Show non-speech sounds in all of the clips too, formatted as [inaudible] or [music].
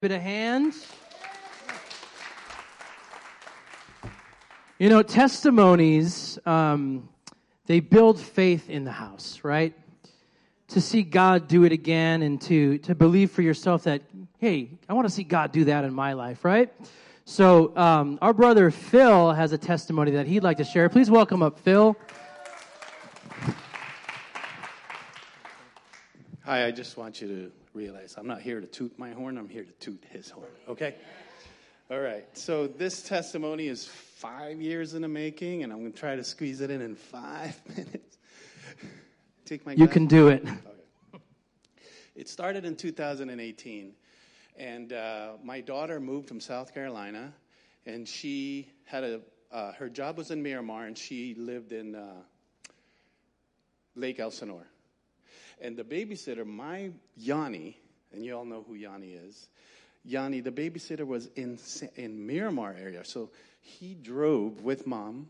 Bit of hands. You know, testimonies, um, they build faith in the house, right? To see God do it again and to, to believe for yourself that, hey, I want to see God do that in my life, right? So, um, our brother Phil has a testimony that he'd like to share. Please welcome up Phil. Hi, I just want you to realize I'm not here to toot my horn, I'm here to toot his horn, okay? All right, so this testimony is five years in the making, and I'm going to try to squeeze it in in five [laughs] minutes. Take my You can do it. Okay. It started in 2018, and uh, my daughter moved from South Carolina, and she had a, uh, her job was in Miramar, and she lived in uh, Lake Elsinore. And the babysitter, my Yanni, and you all know who Yanni is. Yanni, the babysitter, was in in Miramar area, so he drove with mom,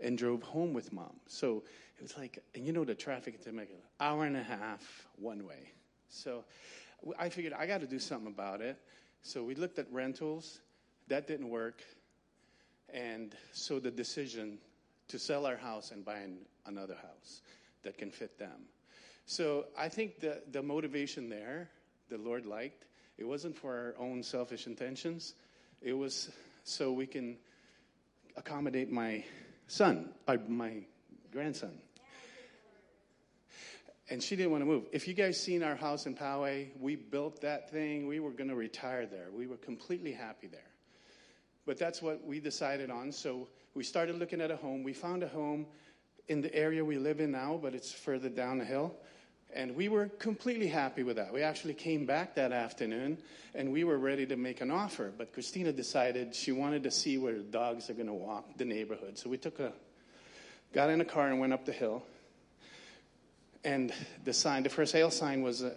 and drove home with mom. So it was like, and you know the traffic in Temecula, hour and a half one way. So I figured I got to do something about it. So we looked at rentals. That didn't work, and so the decision to sell our house and buy an, another house that can fit them. So I think the, the motivation there, the Lord liked, it wasn't for our own selfish intentions. It was so we can accommodate my son, uh, my grandson. And she didn't want to move. If you guys seen our house in Poway, we built that thing. We were going to retire there. We were completely happy there. But that's what we decided on. So we started looking at a home. We found a home in the area we live in now, but it's further down the hill. And we were completely happy with that. We actually came back that afternoon and we were ready to make an offer. But Christina decided she wanted to see where the dogs are going to walk the neighborhood. So we took a, got in a car and went up the hill. And the sign, the for sale sign was uh,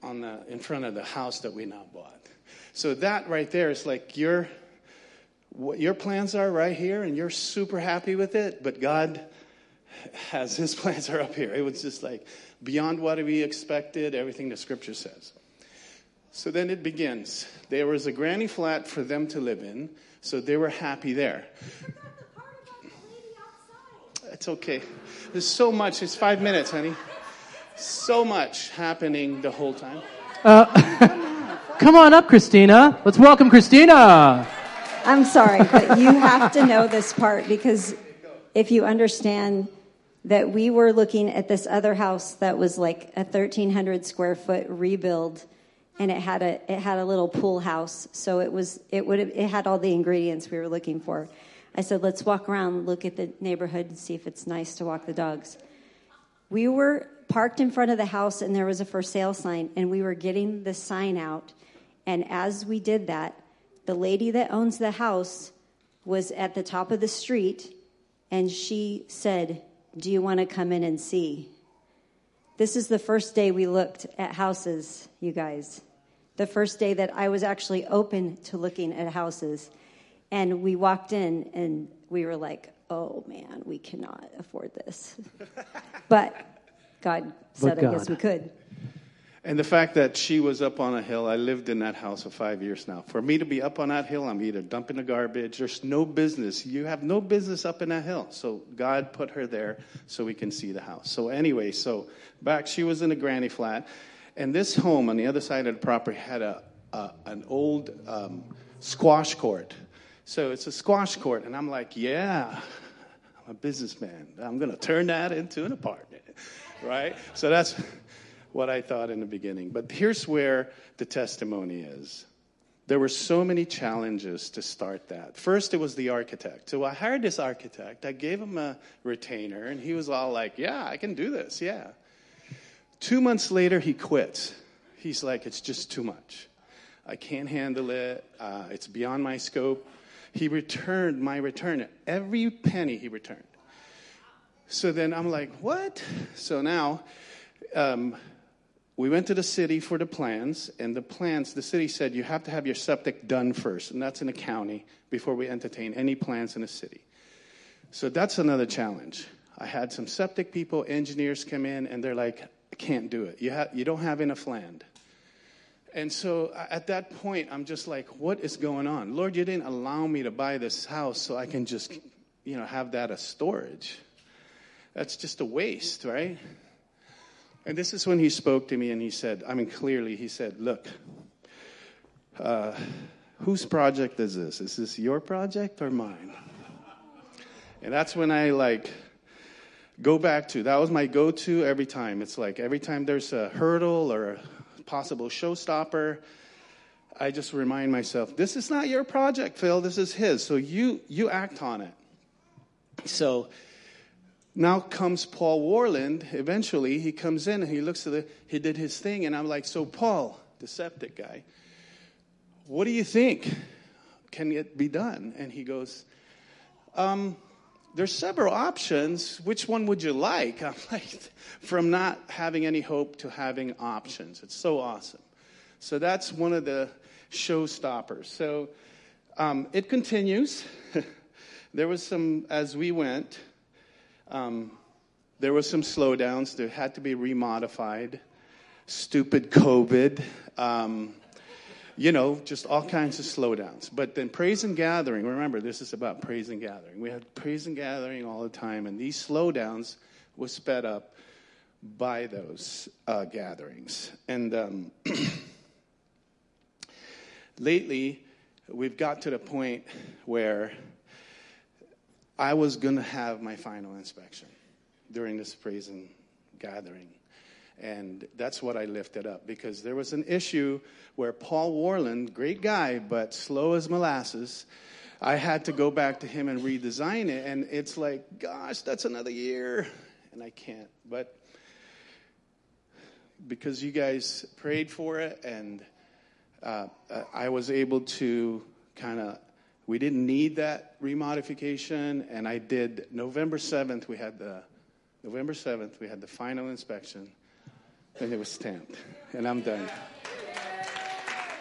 on the, in front of the house that we now bought. So that right there is like your, what your plans are right here and you're super happy with it, but God has his plans are up here. It was just like beyond what we expected, everything the scripture says. So then it begins. There was a granny flat for them to live in, so they were happy there. It's okay. There's so much. It's five minutes, honey. So much happening the whole time. Uh, [laughs] come on up, Christina. Let's welcome Christina. I'm sorry, but you have to know this part because if you understand that we were looking at this other house that was like a 1300 square foot rebuild and it had a it had a little pool house. So it was it would it had all the ingredients we were looking for. I said let's walk around look at the neighborhood and see if it's nice to walk the dogs. We were parked in front of the house and there was a for sale sign and we were getting the sign out. And as we did that the lady that owns the house was at the top of the street and she said do you want to come in and see? This is the first day we looked at houses, you guys. The first day that I was actually open to looking at houses. And we walked in and we were like, oh man, we cannot afford this. [laughs] but God said, but God. I guess we could. And the fact that she was up on a hill, I lived in that house for five years now. For me to be up on that hill, I'm either dumping the garbage. There's no business. You have no business up in that hill. So God put her there so we can see the house. So anyway, so back, she was in a granny flat. And this home on the other side of the property had a, a an old um, squash court. So it's a squash court. And I'm like, yeah, I'm a businessman. I'm going to turn that into an apartment. Right? So that's what I thought in the beginning. But here's where the testimony is. There were so many challenges to start that. First, it was the architect. So I hired this architect. I gave him a retainer, and he was all like, Yeah, I can do this. Yeah. Two months later, he quits. He's like, It's just too much. I can't handle it. Uh, it's beyond my scope. He returned my return. Every penny he returned. So then I'm like, What? So now, um, we went to the city for the plans, and the plans, the city said you have to have your septic done first, and that's in the county before we entertain any plans in the city. So that's another challenge. I had some septic people, engineers come in, and they're like, I can't do it. You, ha- you don't have enough land. And so at that point, I'm just like, what is going on? Lord, you didn't allow me to buy this house so I can just, you know, have that as storage. That's just a waste, right? And this is when he spoke to me and he said, I mean, clearly, he said, Look, uh, whose project is this? Is this your project or mine? And that's when I like go back to that was my go to every time. It's like every time there's a hurdle or a possible showstopper, I just remind myself, this is not your project, Phil. This is his. So you you act on it. So now comes Paul Warland. Eventually, he comes in and he looks at the, he did his thing. And I'm like, so Paul, the septic guy, what do you think? Can it be done? And he goes, um, there's several options. Which one would you like? I'm [laughs] like, from not having any hope to having options. It's so awesome. So that's one of the showstoppers. So um, it continues. [laughs] there was some, as we went, um, there were some slowdowns. There had to be remodified. Stupid COVID. Um, you know, just all kinds of slowdowns. But then praise and gathering, remember, this is about praise and gathering. We had praise and gathering all the time, and these slowdowns were sped up by those uh, gatherings. And um, [clears throat] lately, we've got to the point where I was going to have my final inspection during this praise and gathering. And that's what I lifted up because there was an issue where Paul Warland, great guy, but slow as molasses, I had to go back to him and redesign it. And it's like, gosh, that's another year. And I can't. But because you guys prayed for it and uh, I was able to kind of we didn't need that remodification, and I did November 7th, we had the November 7th, we had the final inspection, and it was stamped, and I'm done.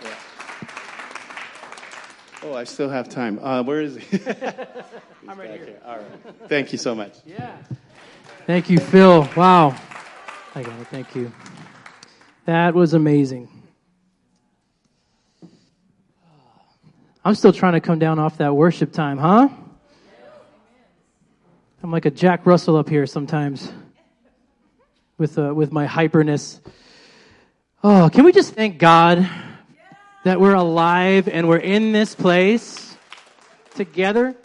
Yeah. Oh, I still have time. Uh, where is he? [laughs] [laughs] I'm right here. here. All right. Thank you so much. Yeah. Thank you, Phil. Wow. I got it. Thank you. That was amazing. I'm still trying to come down off that worship time, huh? I'm like a Jack Russell up here sometimes with, uh, with my hyperness. Oh, can we just thank God that we're alive and we're in this place together?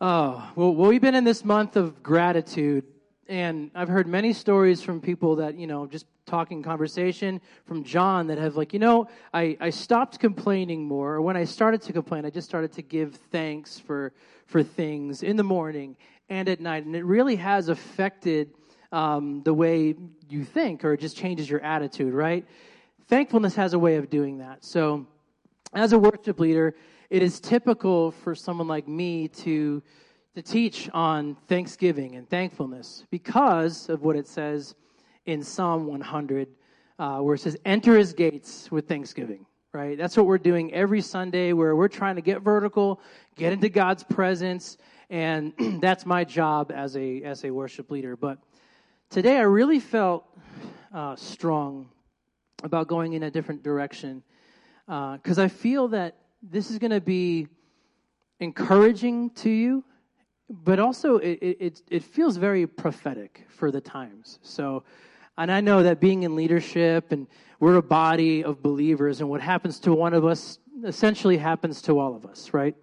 Oh, well, we've been in this month of gratitude, and I've heard many stories from people that, you know, just talking conversation from John that have like, you know, I, I stopped complaining more. Or when I started to complain, I just started to give thanks for for things in the morning and at night. And it really has affected um, the way you think, or it just changes your attitude, right? Thankfulness has a way of doing that. So as a worship leader, it is typical for someone like me to to teach on thanksgiving and thankfulness because of what it says in Psalm 100, uh, where it says, Enter his gates with thanksgiving, right? That's what we're doing every Sunday, where we're trying to get vertical, get into God's presence, and [clears throat] that's my job as a, as a worship leader. But today I really felt uh, strong about going in a different direction because uh, I feel that this is going to be encouraging to you but also it, it, it feels very prophetic for the times. So and I know that being in leadership and we're a body of believers, and what happens to one of us essentially happens to all of us, right?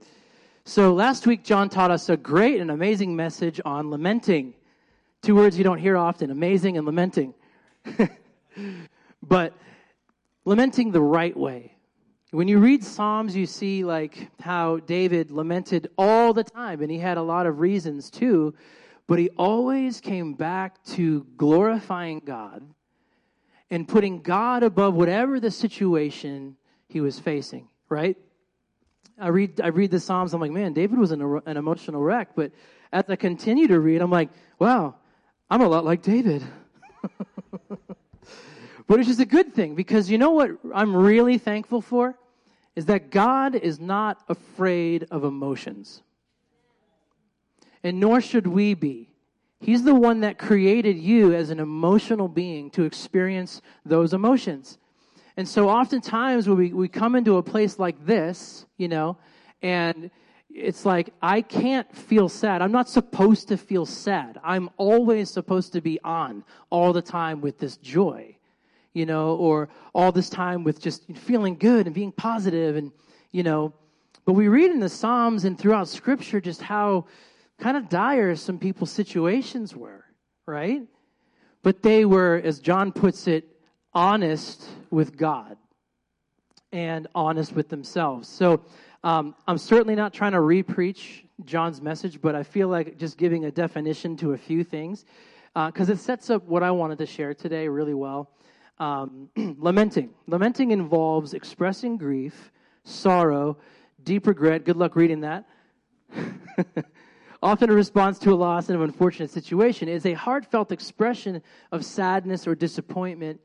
So last week, John taught us a great and amazing message on lamenting. Two words you don't hear often amazing and lamenting. [laughs] but lamenting the right way. When you read Psalms, you see like how David lamented all the time, and he had a lot of reasons too but he always came back to glorifying God and putting God above whatever the situation he was facing, right? I read, I read the Psalms, I'm like, man, David was an, an emotional wreck. But as I continue to read, I'm like, wow, I'm a lot like David. [laughs] but it's just a good thing because you know what I'm really thankful for? Is that God is not afraid of emotions and nor should we be. He's the one that created you as an emotional being to experience those emotions. And so oftentimes when we, we come into a place like this, you know, and it's like I can't feel sad. I'm not supposed to feel sad. I'm always supposed to be on all the time with this joy, you know, or all this time with just feeling good and being positive and, you know, but we read in the Psalms and throughout Scripture just how kind of dire some people's situations were, right? But they were, as John puts it, honest with God and honest with themselves. So um, I'm certainly not trying to repreach John's message, but I feel like just giving a definition to a few things because uh, it sets up what I wanted to share today really well. Um, [clears throat] lamenting. Lamenting involves expressing grief, sorrow, deep regret. Good luck reading that. [laughs] Often a response to a loss and an unfortunate situation is a heartfelt expression of sadness or disappointment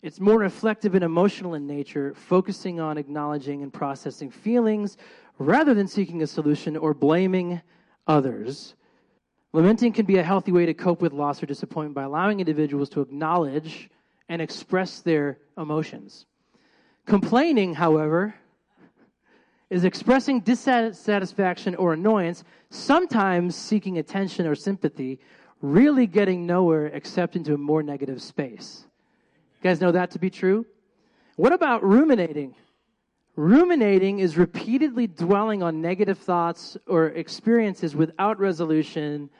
it's more reflective and emotional in nature, focusing on acknowledging and processing feelings rather than seeking a solution or blaming others. Lamenting can be a healthy way to cope with loss or disappointment by allowing individuals to acknowledge and express their emotions. Complaining, however, is expressing dissatisfaction or annoyance, sometimes seeking attention or sympathy, really getting nowhere except into a more negative space. You guys know that to be true? What about ruminating? Ruminating is repeatedly dwelling on negative thoughts or experiences without resolution,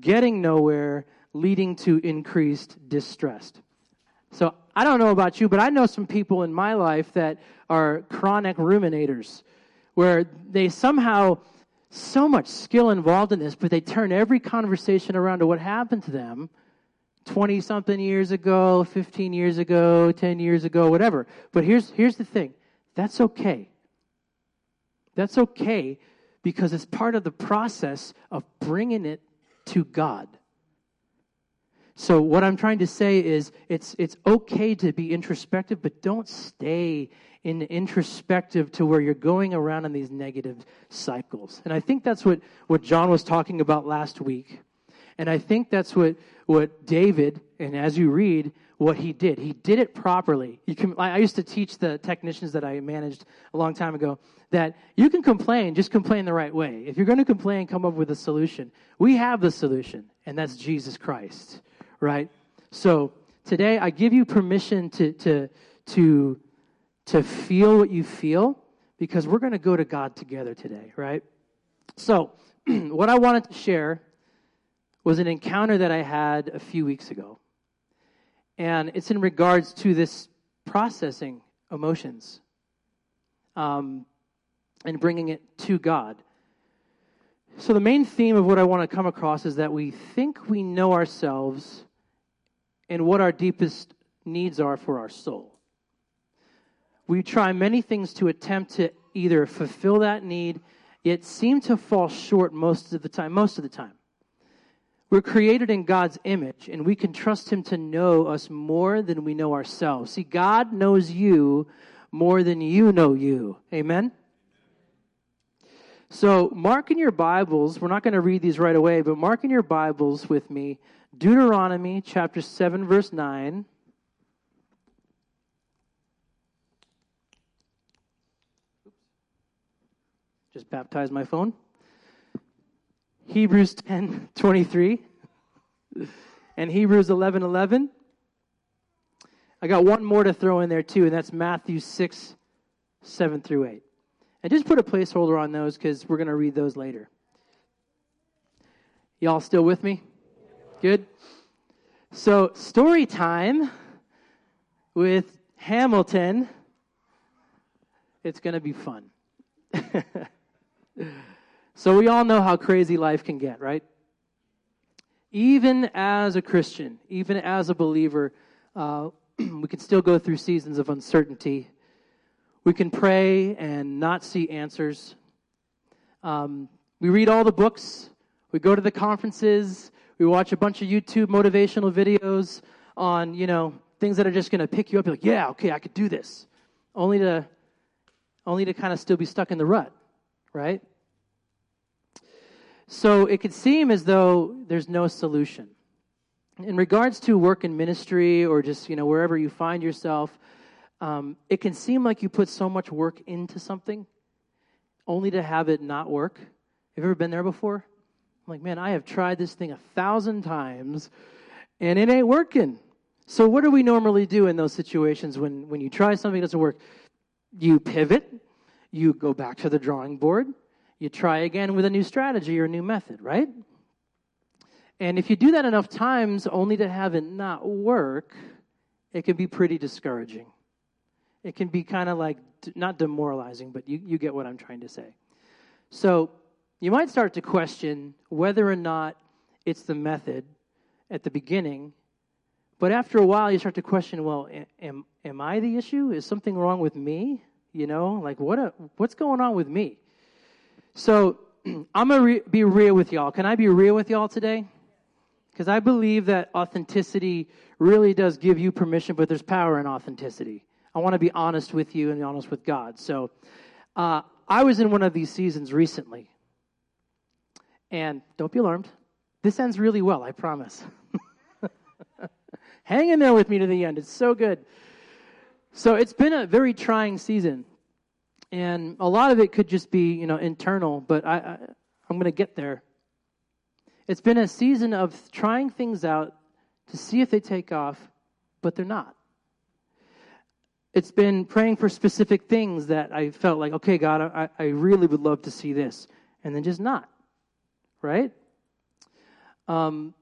getting nowhere, leading to increased distress. So I don't know about you, but I know some people in my life that are chronic ruminators, where they somehow, so much skill involved in this, but they turn every conversation around to what happened to them 20 something years ago, 15 years ago, 10 years ago, whatever. But here's, here's the thing that's okay. That's okay because it's part of the process of bringing it to God. So, what I'm trying to say is it's, it's okay to be introspective, but don't stay in introspective to where you're going around in these negative cycles. And I think that's what, what John was talking about last week. And I think that's what, what David, and as you read, what he did. He did it properly. You can, I used to teach the technicians that I managed a long time ago that you can complain, just complain the right way. If you're going to complain, come up with a solution. We have the solution, and that's Jesus Christ, right? So today I give you permission to, to, to, to feel what you feel because we're going to go to God together today, right? So, [clears throat] what I wanted to share was an encounter that I had a few weeks ago. And it's in regards to this processing emotions um, and bringing it to God. So, the main theme of what I want to come across is that we think we know ourselves and what our deepest needs are for our soul. We try many things to attempt to either fulfill that need, yet seem to fall short most of the time. Most of the time. We're created in God's image, and we can trust Him to know us more than we know ourselves. See, God knows you more than you know you. Amen? So, mark in your Bibles, we're not going to read these right away, but mark in your Bibles with me Deuteronomy chapter 7, verse 9. Just baptized my phone. Hebrews 10 23, and Hebrews 11 11. I got one more to throw in there too, and that's Matthew 6 7 through 8. And just put a placeholder on those because we're going to read those later. Y'all still with me? Good? So, story time with Hamilton. It's going to be fun. [laughs] So we all know how crazy life can get, right? Even as a Christian, even as a believer, uh, [clears throat] we can still go through seasons of uncertainty. We can pray and not see answers. Um, we read all the books. We go to the conferences. We watch a bunch of YouTube motivational videos on, you know, things that are just going to pick you up. You're like, yeah, okay, I could do this. Only to, only to kind of still be stuck in the rut, right? So it could seem as though there's no solution. In regards to work and ministry or just, you know, wherever you find yourself, um, it can seem like you put so much work into something only to have it not work. Have you ever been there before? Like, man, I have tried this thing a thousand times and it ain't working. So, what do we normally do in those situations when, when you try something that doesn't work? You pivot, you go back to the drawing board, you try again with a new strategy or a new method, right? And if you do that enough times only to have it not work, it can be pretty discouraging. It can be kind of like, not demoralizing, but you, you get what I'm trying to say. So you might start to question whether or not it's the method at the beginning, but after a while you start to question, well, am, am I the issue? Is something wrong with me? You know, like what a, what's going on with me? So [clears throat] I'm going to re- be real with y'all. Can I be real with y'all today? Because I believe that authenticity really does give you permission, but there's power in authenticity. I want to be honest with you and honest with God. So uh, I was in one of these seasons recently. And don't be alarmed. This ends really well, I promise. [laughs] Hang in there with me to the end. It's so good. So it's been a very trying season. And a lot of it could just be, you know, internal, but I, I I'm going to get there. It's been a season of trying things out to see if they take off, but they're not. It's been praying for specific things that I felt like, okay, God, I, I really would love to see this, and then just not, right? Um,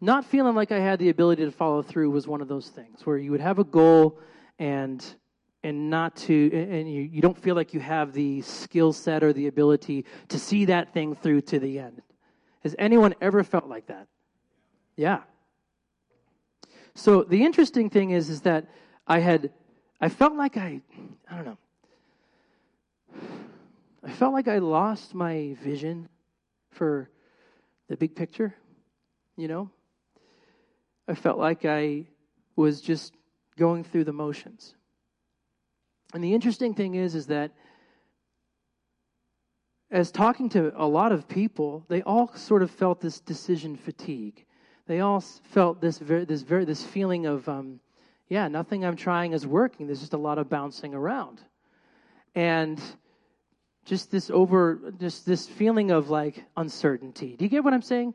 not feeling like I had the ability to follow through was one of those things where you would have a goal and and not to and you, you don't feel like you have the skill set or the ability to see that thing through to the end has anyone ever felt like that? Yeah. So the interesting thing is, is that I had, I felt like I, I don't know, I felt like I lost my vision for the big picture, you know? I felt like I was just going through the motions. And the interesting thing is, is that as talking to a lot of people, they all sort of felt this decision fatigue. They all felt this very, this very, this feeling of, um, yeah, nothing I'm trying is working. There's just a lot of bouncing around, and just this over, just this feeling of like uncertainty. Do you get what I'm saying?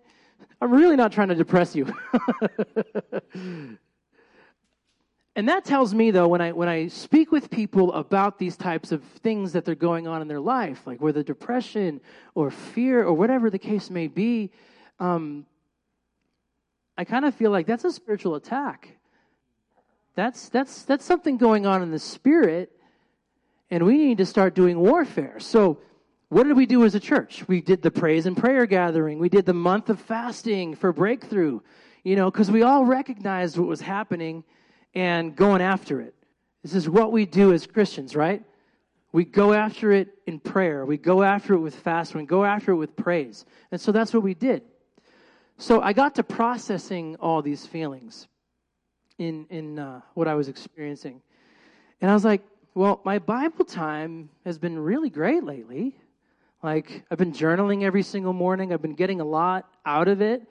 I'm really not trying to depress you. [laughs] And that tells me though when I when I speak with people about these types of things that they're going on in their life, like whether depression or fear or whatever the case may be, um, I kind of feel like that's a spiritual attack. That's that's that's something going on in the spirit, and we need to start doing warfare. So, what did we do as a church? We did the praise and prayer gathering. We did the month of fasting for breakthrough. You know, because we all recognized what was happening and going after it. This is what we do as Christians, right? We go after it in prayer. We go after it with fasting. We go after it with praise. And so that's what we did. So I got to processing all these feelings in, in uh, what I was experiencing. And I was like, well, my Bible time has been really great lately. Like, I've been journaling every single morning, I've been getting a lot out of it.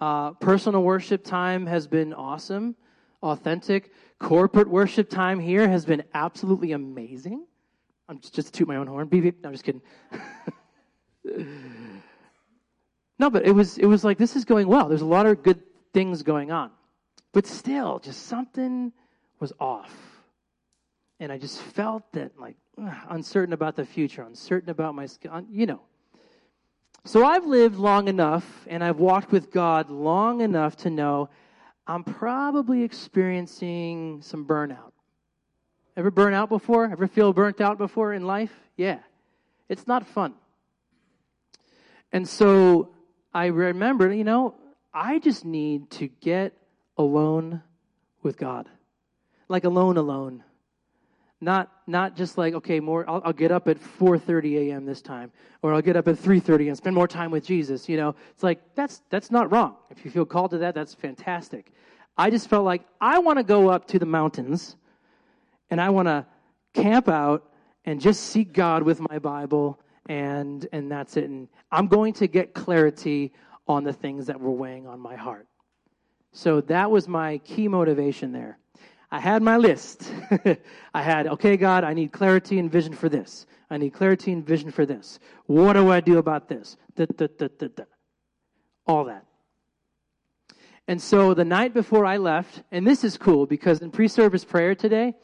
Uh, personal worship time has been awesome authentic corporate worship time here has been absolutely amazing. I'm just, just to toot my own horn. Beep, beep. No, I'm just kidding. [laughs] no, but it was it was like this is going well. There's a lot of good things going on, but still, just something was off, and I just felt that like ugh, uncertain about the future, uncertain about my you know. So I've lived long enough, and I've walked with God long enough to know I'm probably experiencing some burnout. Ever burn out before? Ever feel burnt out before in life? Yeah. It's not fun. And so I remember, you know, I just need to get alone with God. Like alone, alone. Not, not just like, okay, more, I'll, I'll get up at 4.30 a.m. this time, or I'll get up at 3.30 and spend more time with Jesus, you know. It's like, that's, that's not wrong. If you feel called to that, that's fantastic. I just felt like I want to go up to the mountains and I want to camp out and just seek God with my Bible and and that's it and I'm going to get clarity on the things that were weighing on my heart. So that was my key motivation there. I had my list. [laughs] I had, okay, God, I need clarity and vision for this. I need clarity and vision for this. What do I do about this? Da, da, da, All that. And so the night before I left, and this is cool because in pre-service prayer today,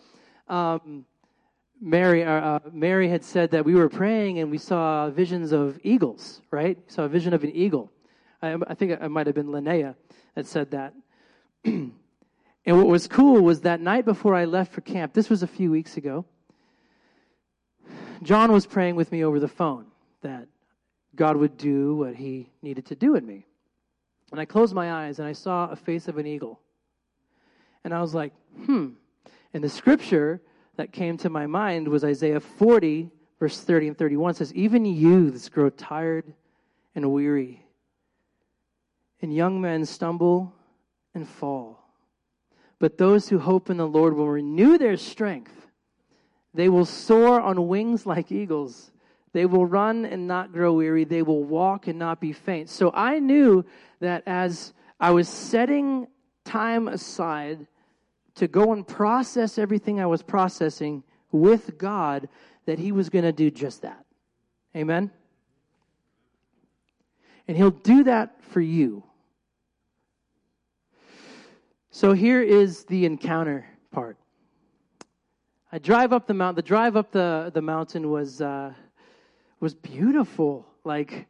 um, Mary, uh, uh, Mary had said that we were praying and we saw visions of eagles, right? Saw a vision of an eagle. I, I think it might have been Linnea that said that. [clears throat] and what was cool was that night before I left for camp, this was a few weeks ago, John was praying with me over the phone that God would do what he needed to do in me. And I closed my eyes and I saw a face of an eagle. And I was like, hmm. And the scripture that came to my mind was Isaiah 40, verse 30 and 31 says, Even youths grow tired and weary, and young men stumble and fall. But those who hope in the Lord will renew their strength. They will soar on wings like eagles. They will run and not grow weary. They will walk and not be faint. So I knew that as I was setting time aside to go and process everything I was processing with God, that He was going to do just that. Amen? And He'll do that for you. So here is the encounter part. I drive up the mountain. The drive up the, the mountain was uh, was beautiful. Like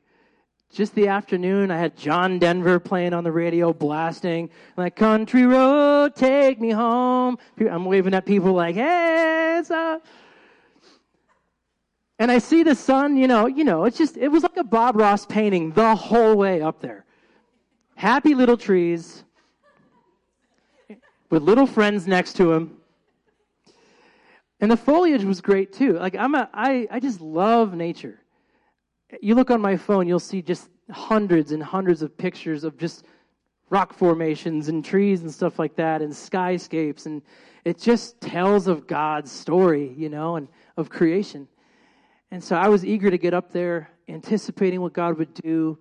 just the afternoon, I had John Denver playing on the radio, blasting like "Country Road, Take Me Home." I'm waving at people like, "Hey, it's up." And I see the sun. You know, you know, it's just it was like a Bob Ross painting the whole way up there. Happy little trees with little friends next to him. And the foliage was great too. Like I'm a, I, I just love nature. You look on my phone, you'll see just hundreds and hundreds of pictures of just rock formations and trees and stuff like that and skyscapes and it just tells of God's story, you know, and of creation. And so I was eager to get up there, anticipating what God would do,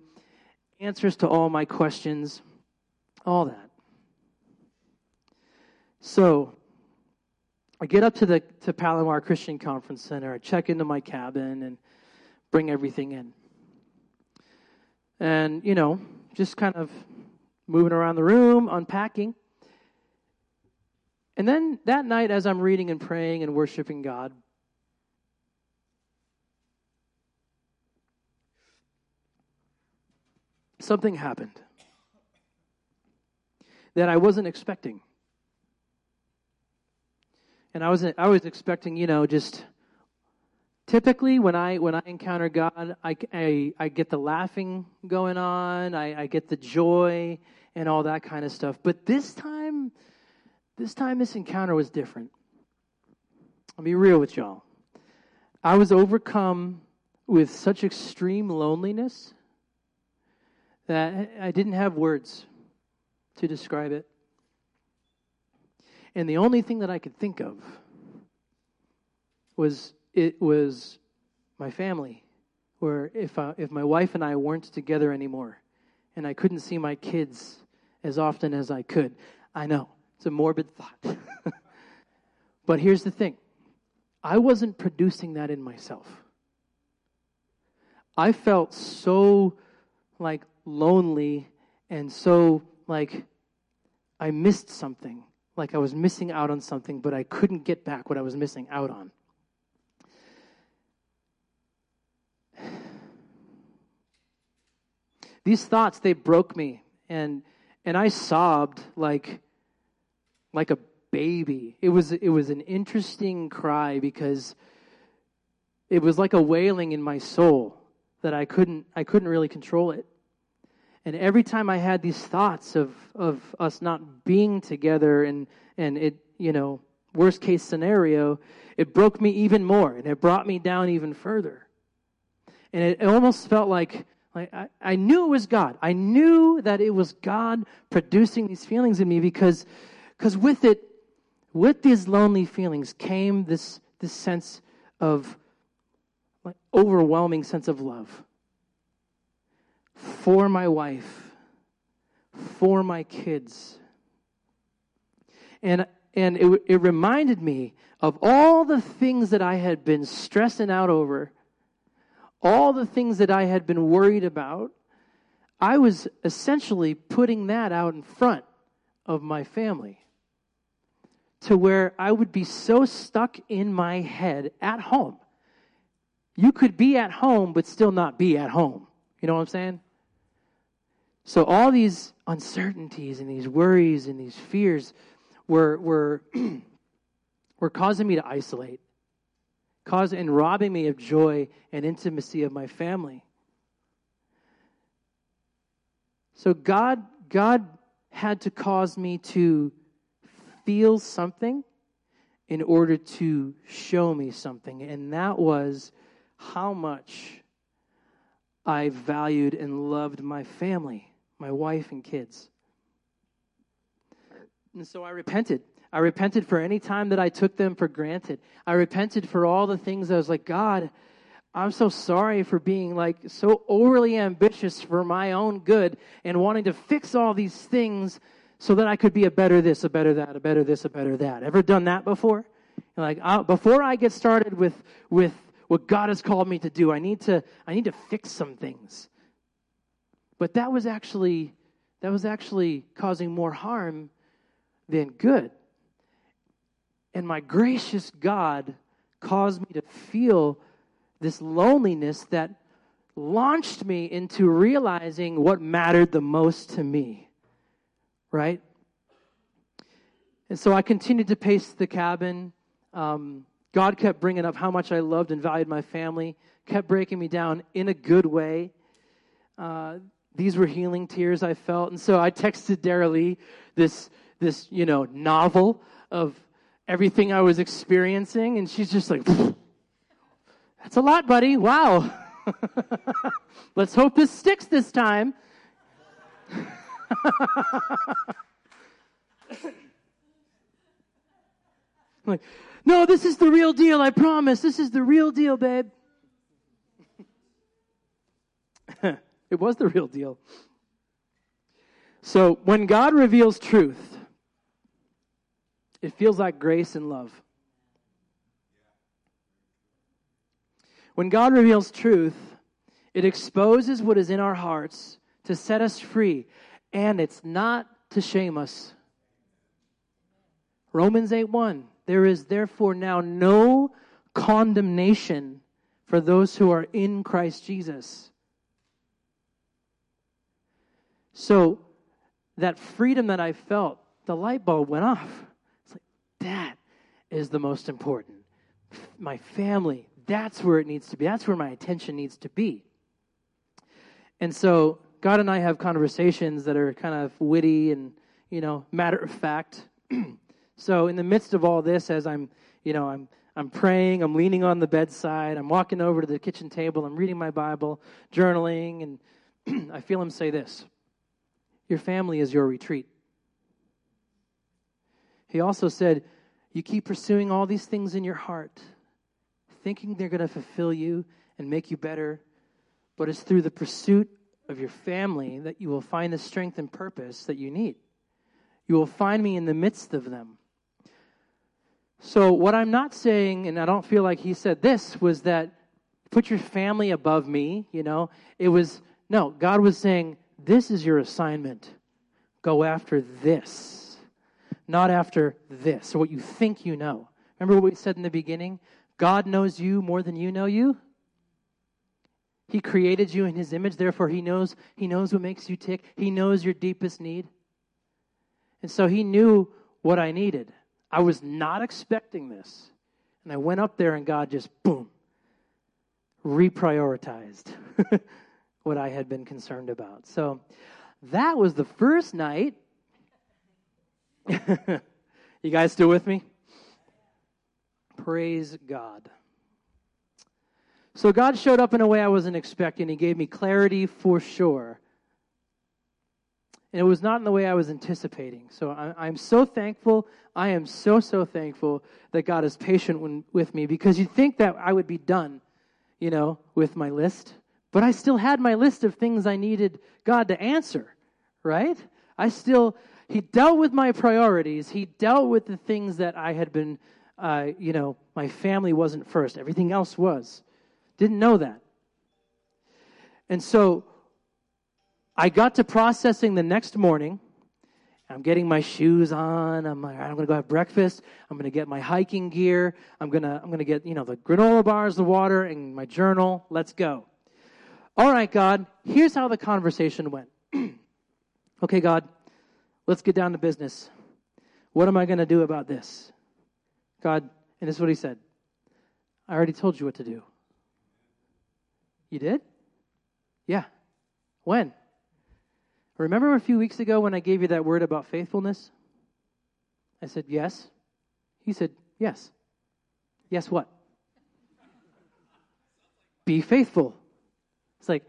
answers to all my questions, all that. So I get up to the to Palomar Christian Conference Center. I check into my cabin and bring everything in. And, you know, just kind of moving around the room, unpacking. And then that night, as I'm reading and praying and worshiping God, something happened that I wasn't expecting. And I was I was expecting, you know, just typically when I when I encounter God, I, I, I get the laughing going on, I, I get the joy and all that kind of stuff. But this time, this time this encounter was different. I'll be real with y'all. I was overcome with such extreme loneliness that I didn't have words to describe it. And the only thing that I could think of was it was my family, where if, uh, if my wife and I weren't together anymore and I couldn't see my kids as often as I could. I know, it's a morbid thought. [laughs] but here's the thing I wasn't producing that in myself. I felt so like lonely and so like I missed something like I was missing out on something, but I couldn't get back what I was missing out on. [sighs] These thoughts, they broke me, and and I sobbed like like a baby. It was it was an interesting cry because it was like a wailing in my soul that I couldn't I couldn't really control it. And every time I had these thoughts of, of us not being together and, and it, you know, worst case scenario, it broke me even more and it brought me down even further. And it almost felt like, like I, I knew it was God. I knew that it was God producing these feelings in me because because with it, with these lonely feelings came this, this sense of like overwhelming sense of love for my wife, for my kids. And and it, it reminded me of all the things that I had been stressing out over, all the things that I had been worried about. I was essentially putting that out in front of my family to where I would be so stuck in my head at home. You could be at home, but still not be at home. You know what I'm saying? So all these uncertainties and these worries and these fears were, were, [clears throat] were causing me to isolate, causing and robbing me of joy and intimacy of my family. So God, God had to cause me to feel something in order to show me something, and that was how much I valued and loved my family, my wife and kids. And so I repented. I repented for any time that I took them for granted. I repented for all the things I was like, God, I'm so sorry for being like so overly ambitious for my own good and wanting to fix all these things so that I could be a better this, a better that, a better this, a better that. Ever done that before? Like uh, before I get started with with what God has called me to do, I need to I need to fix some things. But that was actually that was actually causing more harm than good. And my gracious God caused me to feel this loneliness that launched me into realizing what mattered the most to me. Right? And so I continued to pace the cabin. Um, God kept bringing up how much I loved and valued my family, kept breaking me down in a good way. Uh, these were healing tears I felt. And so I texted Dara Lee this this, you know, novel of everything I was experiencing. And she's just like, that's a lot, buddy. Wow. [laughs] Let's hope this sticks this time. [laughs] like, no, this is the real deal. I promise. This is the real deal, babe. It was the real deal. So when God reveals truth, it feels like grace and love. When God reveals truth, it exposes what is in our hearts to set us free, and it's not to shame us. Romans 8 1 There is therefore now no condemnation for those who are in Christ Jesus. So, that freedom that I felt, the light bulb went off. It's like, that is the most important. My family, that's where it needs to be. That's where my attention needs to be. And so God and I have conversations that are kind of witty and, you know, matter of fact. [clears throat] so in the midst of all this, as I'm, you know, I'm I'm praying, I'm leaning on the bedside, I'm walking over to the kitchen table, I'm reading my Bible, journaling, and [clears throat] I feel him say this Your family is your retreat. He also said, You keep pursuing all these things in your heart, thinking they're going to fulfill you and make you better, but it's through the pursuit of your family that you will find the strength and purpose that you need. You will find me in the midst of them. So, what I'm not saying, and I don't feel like he said this, was that put your family above me, you know. It was, no, God was saying, this is your assignment. Go after this not after this, or what you think you know. Remember what we said in the beginning? God knows you more than you know you. He created you in his image, therefore he knows he knows what makes you tick. He knows your deepest need. And so he knew what I needed. I was not expecting this. And I went up there and God just boom reprioritized [laughs] what I had been concerned about. So that was the first night [laughs] you guys still with me? Praise God. So God showed up in a way I wasn't expecting. He gave me clarity for sure. And it was not in the way I was anticipating. So I, am so thankful. I am so, so thankful that God is patient when, with me because you'd think that I would be done, you know, with my list. But I still had my list of things I needed God to answer, right? I still he dealt with my priorities. He dealt with the things that I had been, uh, you know, my family wasn't first. Everything else was. Didn't know that. And so I got to processing the next morning. I'm getting my shoes on. I'm like, I'm to go have breakfast. I'm to get my hiking gear. I'm to, I'm to get, you know, the granola bars, the water, and my journal. Let's go. All right, God, here's how the conversation went. [clears throat] okay, God, let's get down to business. What am I going to do about this? God, and this is what he said I already told you what to do. You did? Yeah. When? Remember a few weeks ago when I gave you that word about faithfulness? I said, Yes. He said, Yes. Yes, what? Be faithful. It's like,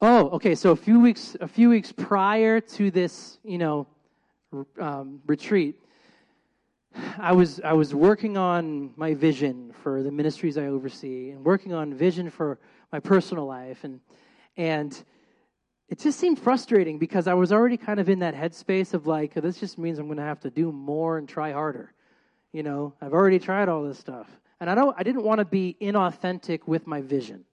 oh, okay. So a few weeks, a few weeks prior to this, you know, um, retreat, I was I was working on my vision for the ministries I oversee, and working on vision for my personal life, and and it just seemed frustrating because I was already kind of in that headspace of like, this just means I'm going to have to do more and try harder. You know, I've already tried all this stuff, and I don't. I didn't want to be inauthentic with my vision.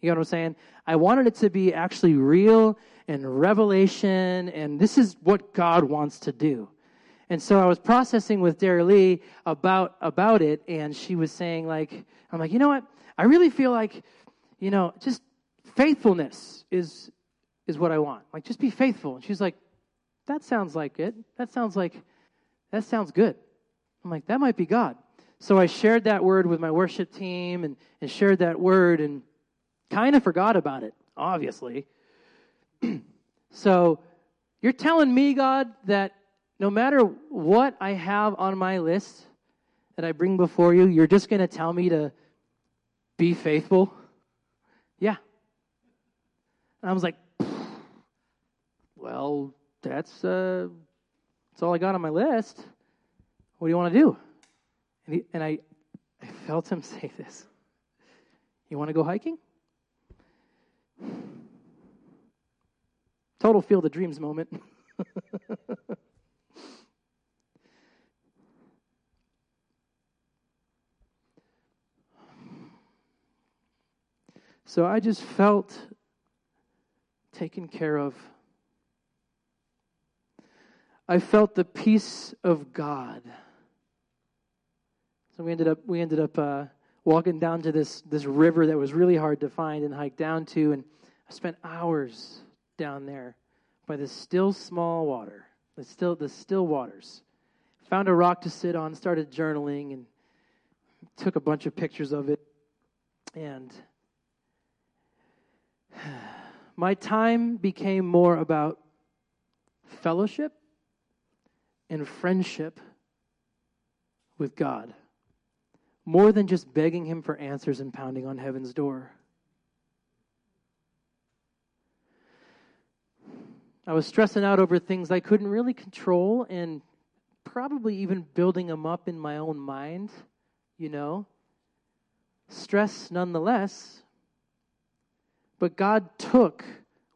You know what I'm saying? I wanted it to be actually real and revelation, and this is what God wants to do. And so I was processing with Dara Lee about about it, and she was saying like, I'm like, you know what? I really feel like, you know, just faithfulness is is what I want. Like, just be faithful. And she's like, that sounds like it. That sounds like, that sounds good. I'm like, that might be God. So I shared that word with my worship team and, and shared that word and kind of forgot about it, obviously. [clears throat] so you're telling me, God, that no matter what I have on my list that I bring before you, you're just going to tell me to be faithful? Yeah. And I was like, well, that's uh, that's all I got on my list. What do you want to do? And, he, and I, I felt him [laughs] say this. You want to go hiking? Total field of dreams moment. [laughs] so I just felt taken care of I felt the peace of God. So we ended up we ended up uh, walking down to this this river that was really hard to find and hike down to, and I spent hours down there by the still small water, the still the still waters. Found a rock to sit on, started journaling, and took a bunch of pictures of it, and [sighs] my time became more about fellowship and friendship with God, more than just begging Him for answers and pounding on heaven's door. I was stressing out over things I couldn't really control and probably even building them up in my own mind, you know. Stress nonetheless. But God took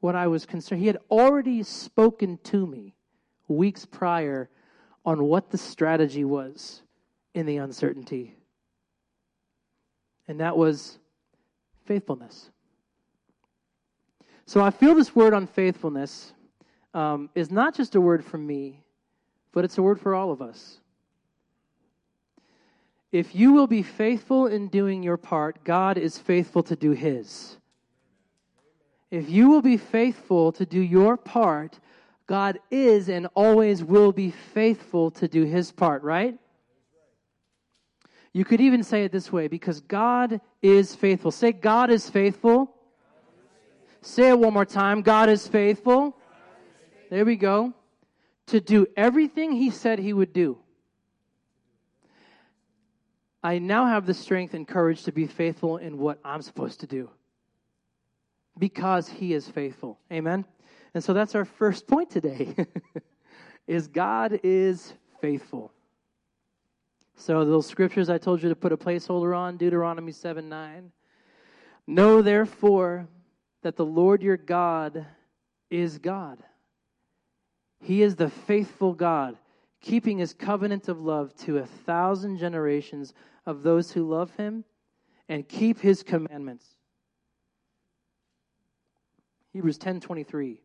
what I was concerned. He had already spoken to me weeks prior on what the strategy was in the uncertainty. And that was faithfulness. So I feel this word on faithfulness um, is not just a word for me, but it's a word for all of us. If you will be faithful in doing your part, God is faithful to do his. If you will be faithful to do your part, God is and always will be faithful to do his part, right? You could even say it this way because God is faithful. Say, God is faithful. Say it one more time God is faithful. There we go. To do everything he said he would do. I now have the strength and courage to be faithful in what I'm supposed to do because he is faithful. Amen. And so that's our first point today. [laughs] is God is faithful. So those scriptures I told you to put a placeholder on, Deuteronomy 7 9. Know therefore that the Lord your God is God. He is the faithful God, keeping his covenant of love to a thousand generations of those who love him and keep his commandments. Hebrews 10:23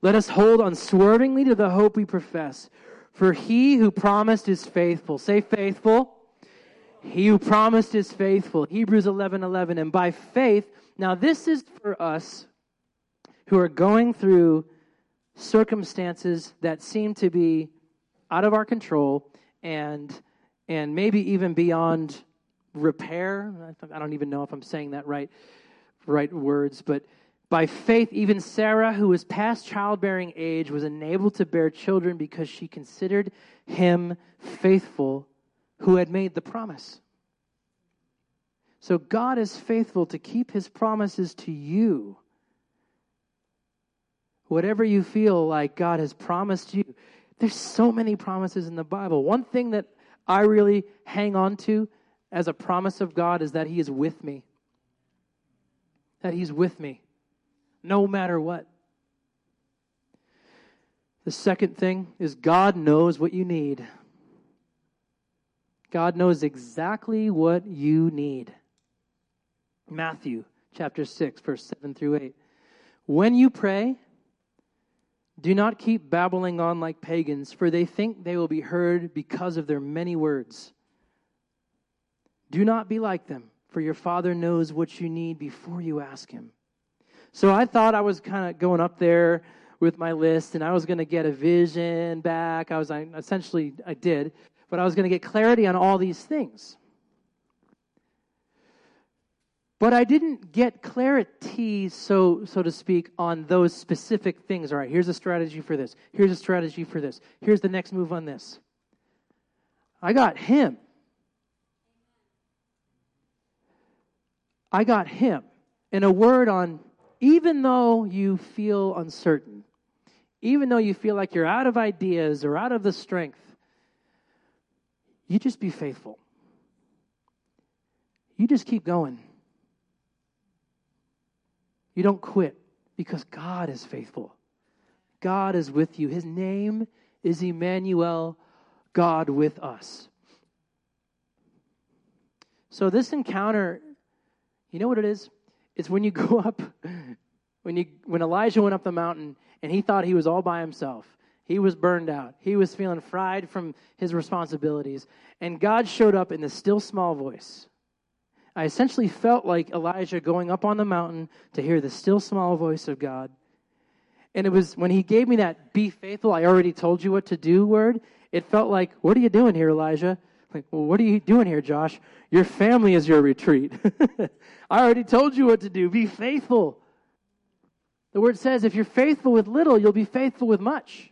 Let us hold unswervingly to the hope we profess, for he who promised is faithful. Say faithful. He who promised is faithful. Hebrews 11:11 11, and by faith, now this is for us who are going through circumstances that seem to be out of our control and and maybe even beyond repair. I don't even know if I'm saying that right right words, but by faith, even Sarah, who was past childbearing age, was enabled to bear children because she considered him faithful who had made the promise. So God is faithful to keep his promises to you. Whatever you feel like God has promised you, there's so many promises in the Bible. One thing that I really hang on to as a promise of God is that he is with me. That he's with me no matter what. The second thing is God knows what you need. God knows exactly what you need. Matthew chapter 6, verse 7 through 8. When you pray, do not keep babbling on like pagans, for they think they will be heard because of their many words. Do not be like them, for your Father knows what you need before you ask Him. So I thought I was kind of going up there with my list and I was going to get a vision back. I was I, essentially, I did, but I was going to get clarity on all these things. But I didn't get clarity, so so to speak, on those specific things. All right, here's a strategy for this. Here's a strategy for this. Here's the next move on this. I got him. I got him. And a word on even though you feel uncertain, even though you feel like you're out of ideas or out of the strength, you just be faithful. You just keep going. You don't quit because God is faithful. God is with you. His name is Emmanuel, God with us. So, this encounter, you know what it is? It's when you go [laughs] up, when, you, when Elijah went up the mountain and he thought he was all by himself. He was burned out. He was feeling fried from his responsibilities. And God showed up in the still small voice. I essentially felt like Elijah going up on the mountain to hear the still small voice of God. And it was when he gave me that be faithful, I already told you what to do word. It felt like, what are you doing here, Elijah? Like, well, what are you doing here, Josh? Your family is your retreat. [laughs] I already told you what to do. Be faithful. The word says, if you're faithful with little, you'll be faithful with much.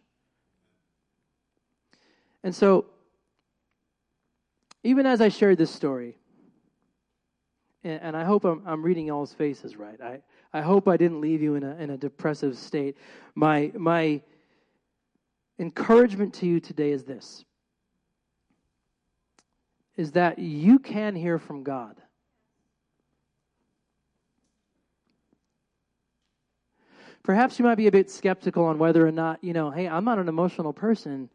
And so, even as I shared this story, and, I hope I'm, I'm, reading y'all's faces right. I, I hope I didn't leave you in a, in a depressive state. My, my encouragement to you today is this is that you can hear from God. Perhaps you might be a bit skeptical on whether or not, you know, hey, I'm not an emotional person.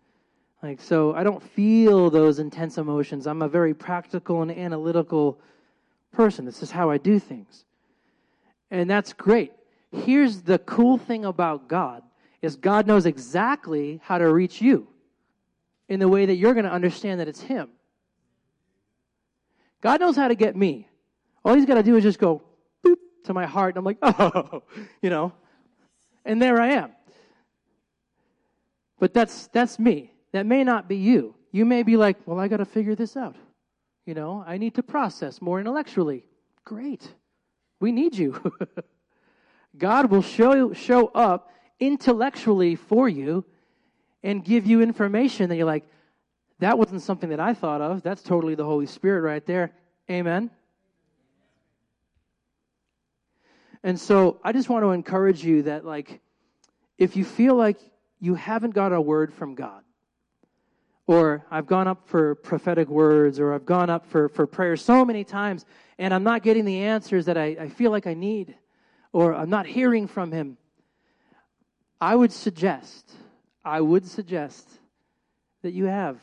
Like, so I don't feel those intense emotions. I'm a very practical and analytical person. This is how I do things. And that's great. Here's the cool thing about God is God knows exactly how to reach you in the way that you're going to understand that it's him. God knows how to get me. All he's got to do is just go boop to my heart, and I'm like, [laughs] oh, you know, and there I am. But that's that's me. That may not be you. You may be like, well, I got to figure this out. You know, I need to process more intellectually. Great. We need you. [laughs] God will show show up intellectually for you and give you information that you're like, that wasn't something that I thought of. That's totally the Holy Spirit right there. Amen. And so I just want to encourage you that, like, if you feel like you haven't got a word from God, or I've gone up for prophetic words, or I've gone up for, for prayer so many times, and I'm not getting the answers that I, I feel like I need, or I'm not hearing from Him, I would suggest I would suggest that you have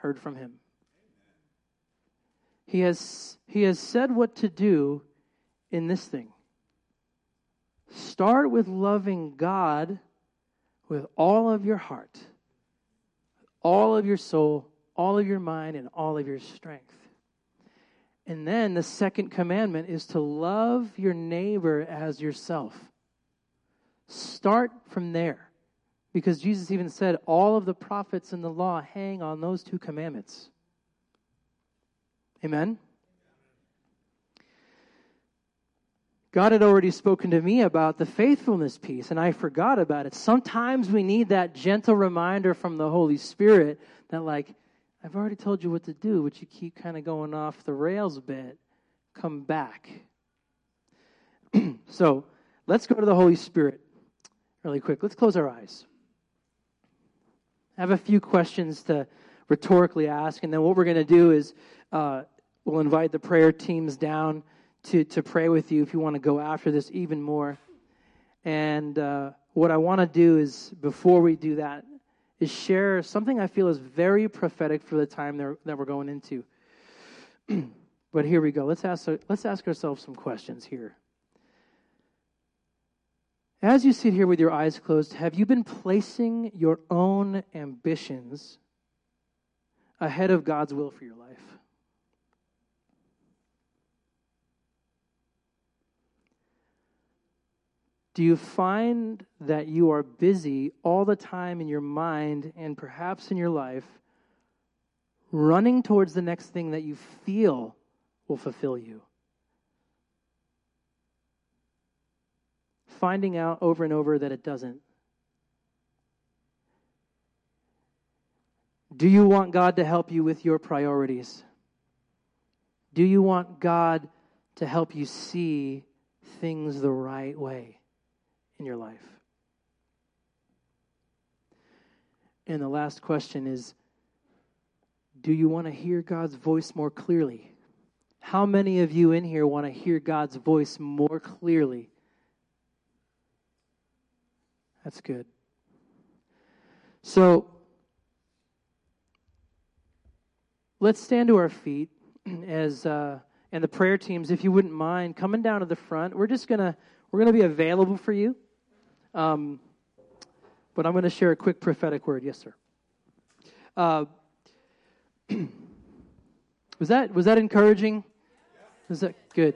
heard from him. He has, he has said what to do in this thing. Start with loving God with all of your heart, all of your soul, all of your mind, and all of your strength. And then the second commandment is to love your neighbor as yourself. Start from there. Because Jesus even said all of the prophets in the law hang on those two commandments. Amen? God had already spoken to me about the faithfulness piece, and I forgot about it. Sometimes we need that gentle reminder from the Holy Spirit that, like, I've already told you what to do, but you keep kind of going off the rails a bit. Come back. [clears throat] so let's go to the Holy Spirit really quick. Let's close our eyes. I have a few questions to rhetorically ask, and then what we're going to do is uh, we'll invite the prayer teams down to, to pray with you if you want to go after this even more. And uh, what I want to do is, before we do that, is share something I feel is very prophetic for the time that we're going into. [clears throat] but here we go. Let's ask, let's ask ourselves some questions here. As you sit here with your eyes closed, have you been placing your own ambitions ahead of God's will for your life? Do you find that you are busy all the time in your mind and perhaps in your life, running towards the next thing that you feel will fulfill you? Finding out over and over that it doesn't. Do you want God to help you with your priorities? Do you want God to help you see things the right way? in your life? And the last question is Do you want to hear God's voice more clearly? How many of you in here want to hear God's voice more clearly? That's good. So, let's stand to our feet as uh, and the prayer teams, if you wouldn't mind coming down to the front. We're just gonna we're gonna be available for you. Um, but I'm to share a quick prophetic word. Yes, sir. Uh, [clears throat] was that was that encouraging? Was that good?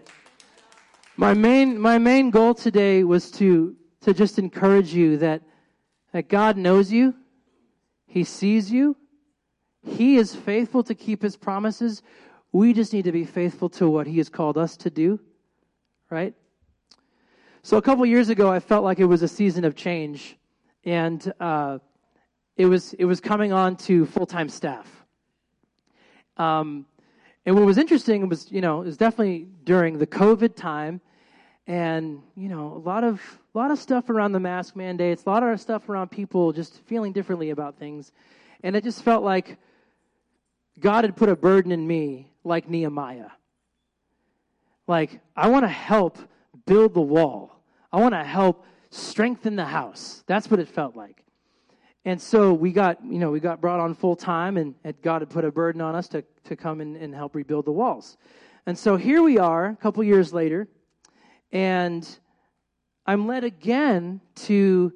My main my main goal today was to to just encourage you that that God knows you, He sees you, He is faithful to keep His promises. We just need to be faithful to what He has called us to do, right? So a couple years ago, I felt like it was a season of change, and uh, it was it was coming on to full time staff. Um, and what was interesting was, you know, it was definitely during the COVID time, and you know, a lot of a lot of stuff around the mask mandates, a lot of stuff around people just feeling differently about things, and it just felt like God had put a burden in me, like Nehemiah. Like I want to help build the wall. I want to help strengthen the house. That's what it felt like. And so we got, you know, we got brought on full time, and, God had put a burden on us to, to come and, and help rebuild the walls. And so here we are, a couple years later, and I'm led again to,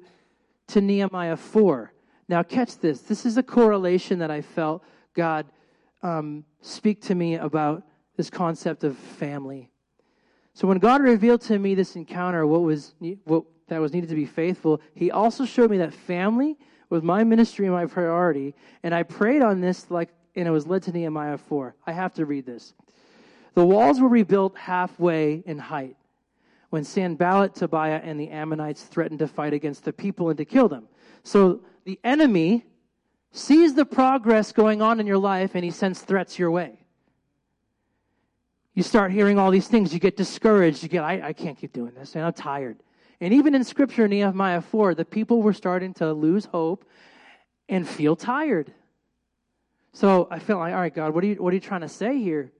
to Nehemiah 4. Now, catch this. This is a correlation that I felt God um, speak to me about this concept of family. So when God revealed to me this encounter, what was what that was needed to be faithful, He also showed me that family was my ministry and my priority. And I prayed on this like, and it was led to Nehemiah four. I have to read this. The walls were rebuilt halfway in height when Sanballat, Tobiah, and the Ammonites threatened to fight against the people and to kill them. So the enemy sees the progress going on in your life and he sends threats your way you start hearing all these things. You get discouraged. You get, I, I can't keep doing this, and I'm tired. And even in Scripture, Nehemiah 4, the people were starting to lose hope and feel tired. So I felt like, all right, God, what are you, what are you trying to say here?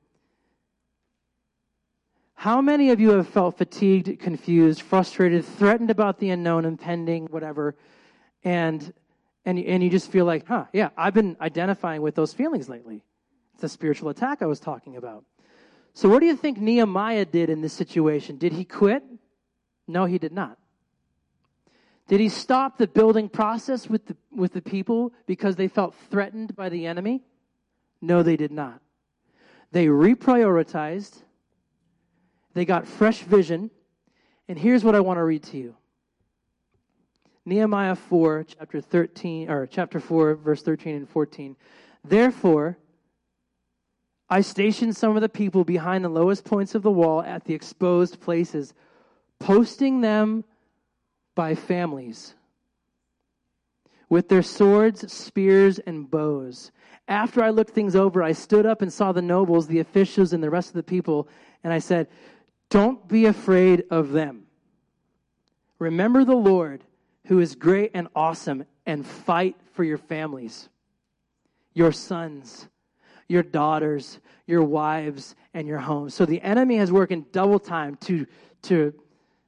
How many of you have felt fatigued, confused, frustrated, threatened about the unknown, impending, whatever, and And, and you just feel like, huh, yeah, I've been identifying with those feelings lately. It's the spiritual attack I was talking about. So, what do you think Nehemiah did in this situation? Did he quit? No, he did not. Did he stop the building process with the, with the people because they felt threatened by the enemy? No, they did not. They reprioritized, they got fresh vision, and here's what I want to read to you. Nehemiah 4, chapter 13, or chapter 4, verse 13 and 14. Therefore, I stationed some of the people behind the lowest points of the wall at the exposed places, posting them by families with their swords, spears, and bows. After I looked things over, I stood up and saw the nobles, the officials, and the rest of the people, and I said, Don't be afraid of them. Remember the Lord, who is great and awesome, and fight for your families, your sons your daughters, your wives, and your homes. So the enemy has worked in double time to, to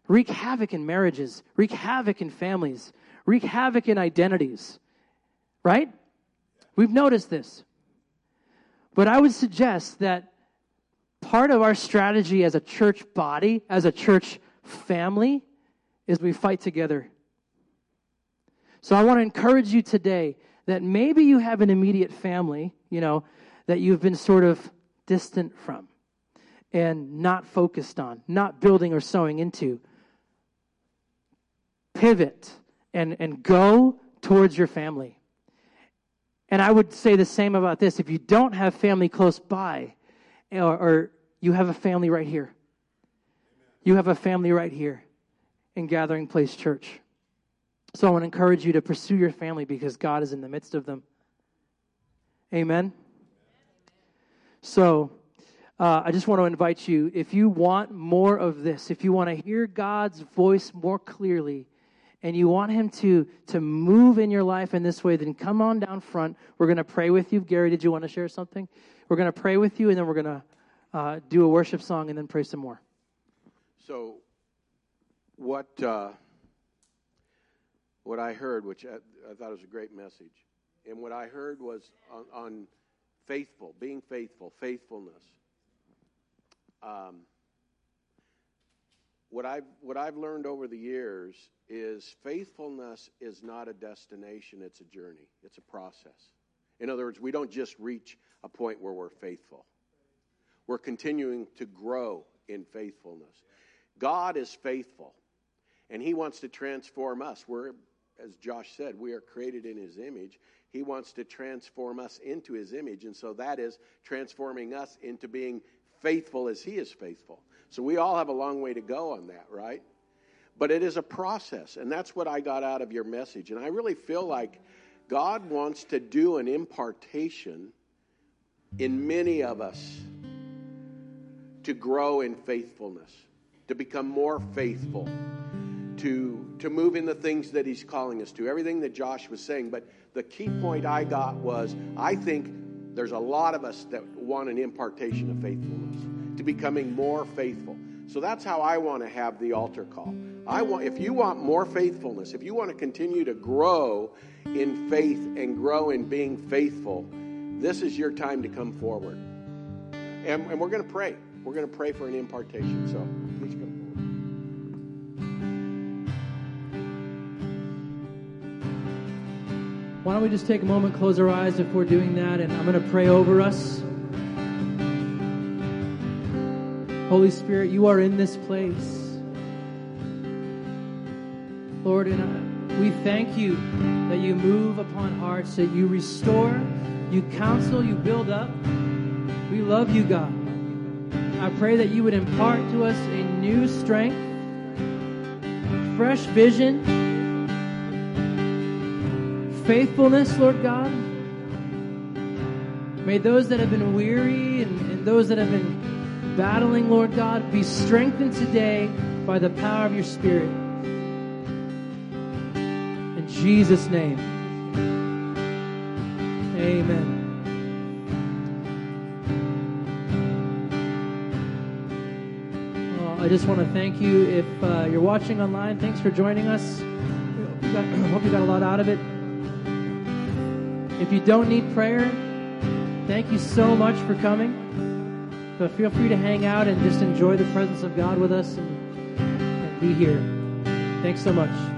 wreak havoc in marriages, wreak havoc in families, wreak havoc in identities. Right? We've noticed this. But I would suggest that part of our strategy as a church body, as a church family, is we fight together. So I want to encourage you today that maybe you have an immediate family, you know, that you've been sort of distant from and not focused on, not building or sowing into. Pivot and, and go towards your family. And I would say the same about this. If you don't have family close by, or, or you have a family right here, you have a family right here in Gathering Place Church. So I want to encourage you to pursue your family because God is in the midst of them. Amen. So, uh, I just want to invite you if you want more of this, if you want to hear God's voice more clearly, and you want Him to, to move in your life in this way, then come on down front. We're going to pray with you. Gary, did you want to share something? We're going to pray with you, and then we're going to uh, do a worship song and then pray some more. So, what uh, what I heard, which I, I, thought was a great message, and what I heard was on, on faithful, being faithful, faithfulness. Um, what I've what I've learned over the years is faithfulness is not a destination; it's a journey. It's a process. In other words, we don't just reach a point where we're faithful. We're continuing to grow in faithfulness. God is faithful, and He wants to transform us. We're, as Josh said, we are created in His image. He wants to transform us into his image. And so that is transforming us into being faithful as he is faithful. So we all have a long way to go on that, right? But it is a process. And that's what I got out of your message. And I really feel like God wants to do an impartation in many of us to grow in faithfulness, to become more faithful, to, to move in the things that He's calling us to. Everything that Josh was saying. But the key point I got was I think there's a lot of us that want an impartation of faithfulness, to becoming more faithful. So that's how I want to have the altar call. I want if you want more faithfulness, if you want to continue to grow in faith and grow in being faithful, this is your time to come forward. And, and we're going to pray. We're going to pray for an impartation. So please come. Forward. Why don't we just take a moment, close our eyes before doing that, and I'm going to pray over us. Holy Spirit, you are in this place. Lord, and I, we thank you that you move upon hearts, that you restore, you counsel, you build up. We love you, God. I pray that you would impart to us a new strength, fresh vision, faithfulness, Lord God. May those that have been weary and, and those that have been battling, Lord God, be strengthened today by the power of your Spirit. In Jesus' name, amen. I just want to thank you. If uh, you're watching online, thanks for joining us. [clears throat] I hope you got a lot out of it. If you don't need prayer, thank you so much for coming. But feel free to hang out and just enjoy the presence of God with us and, and be here. Thanks so much.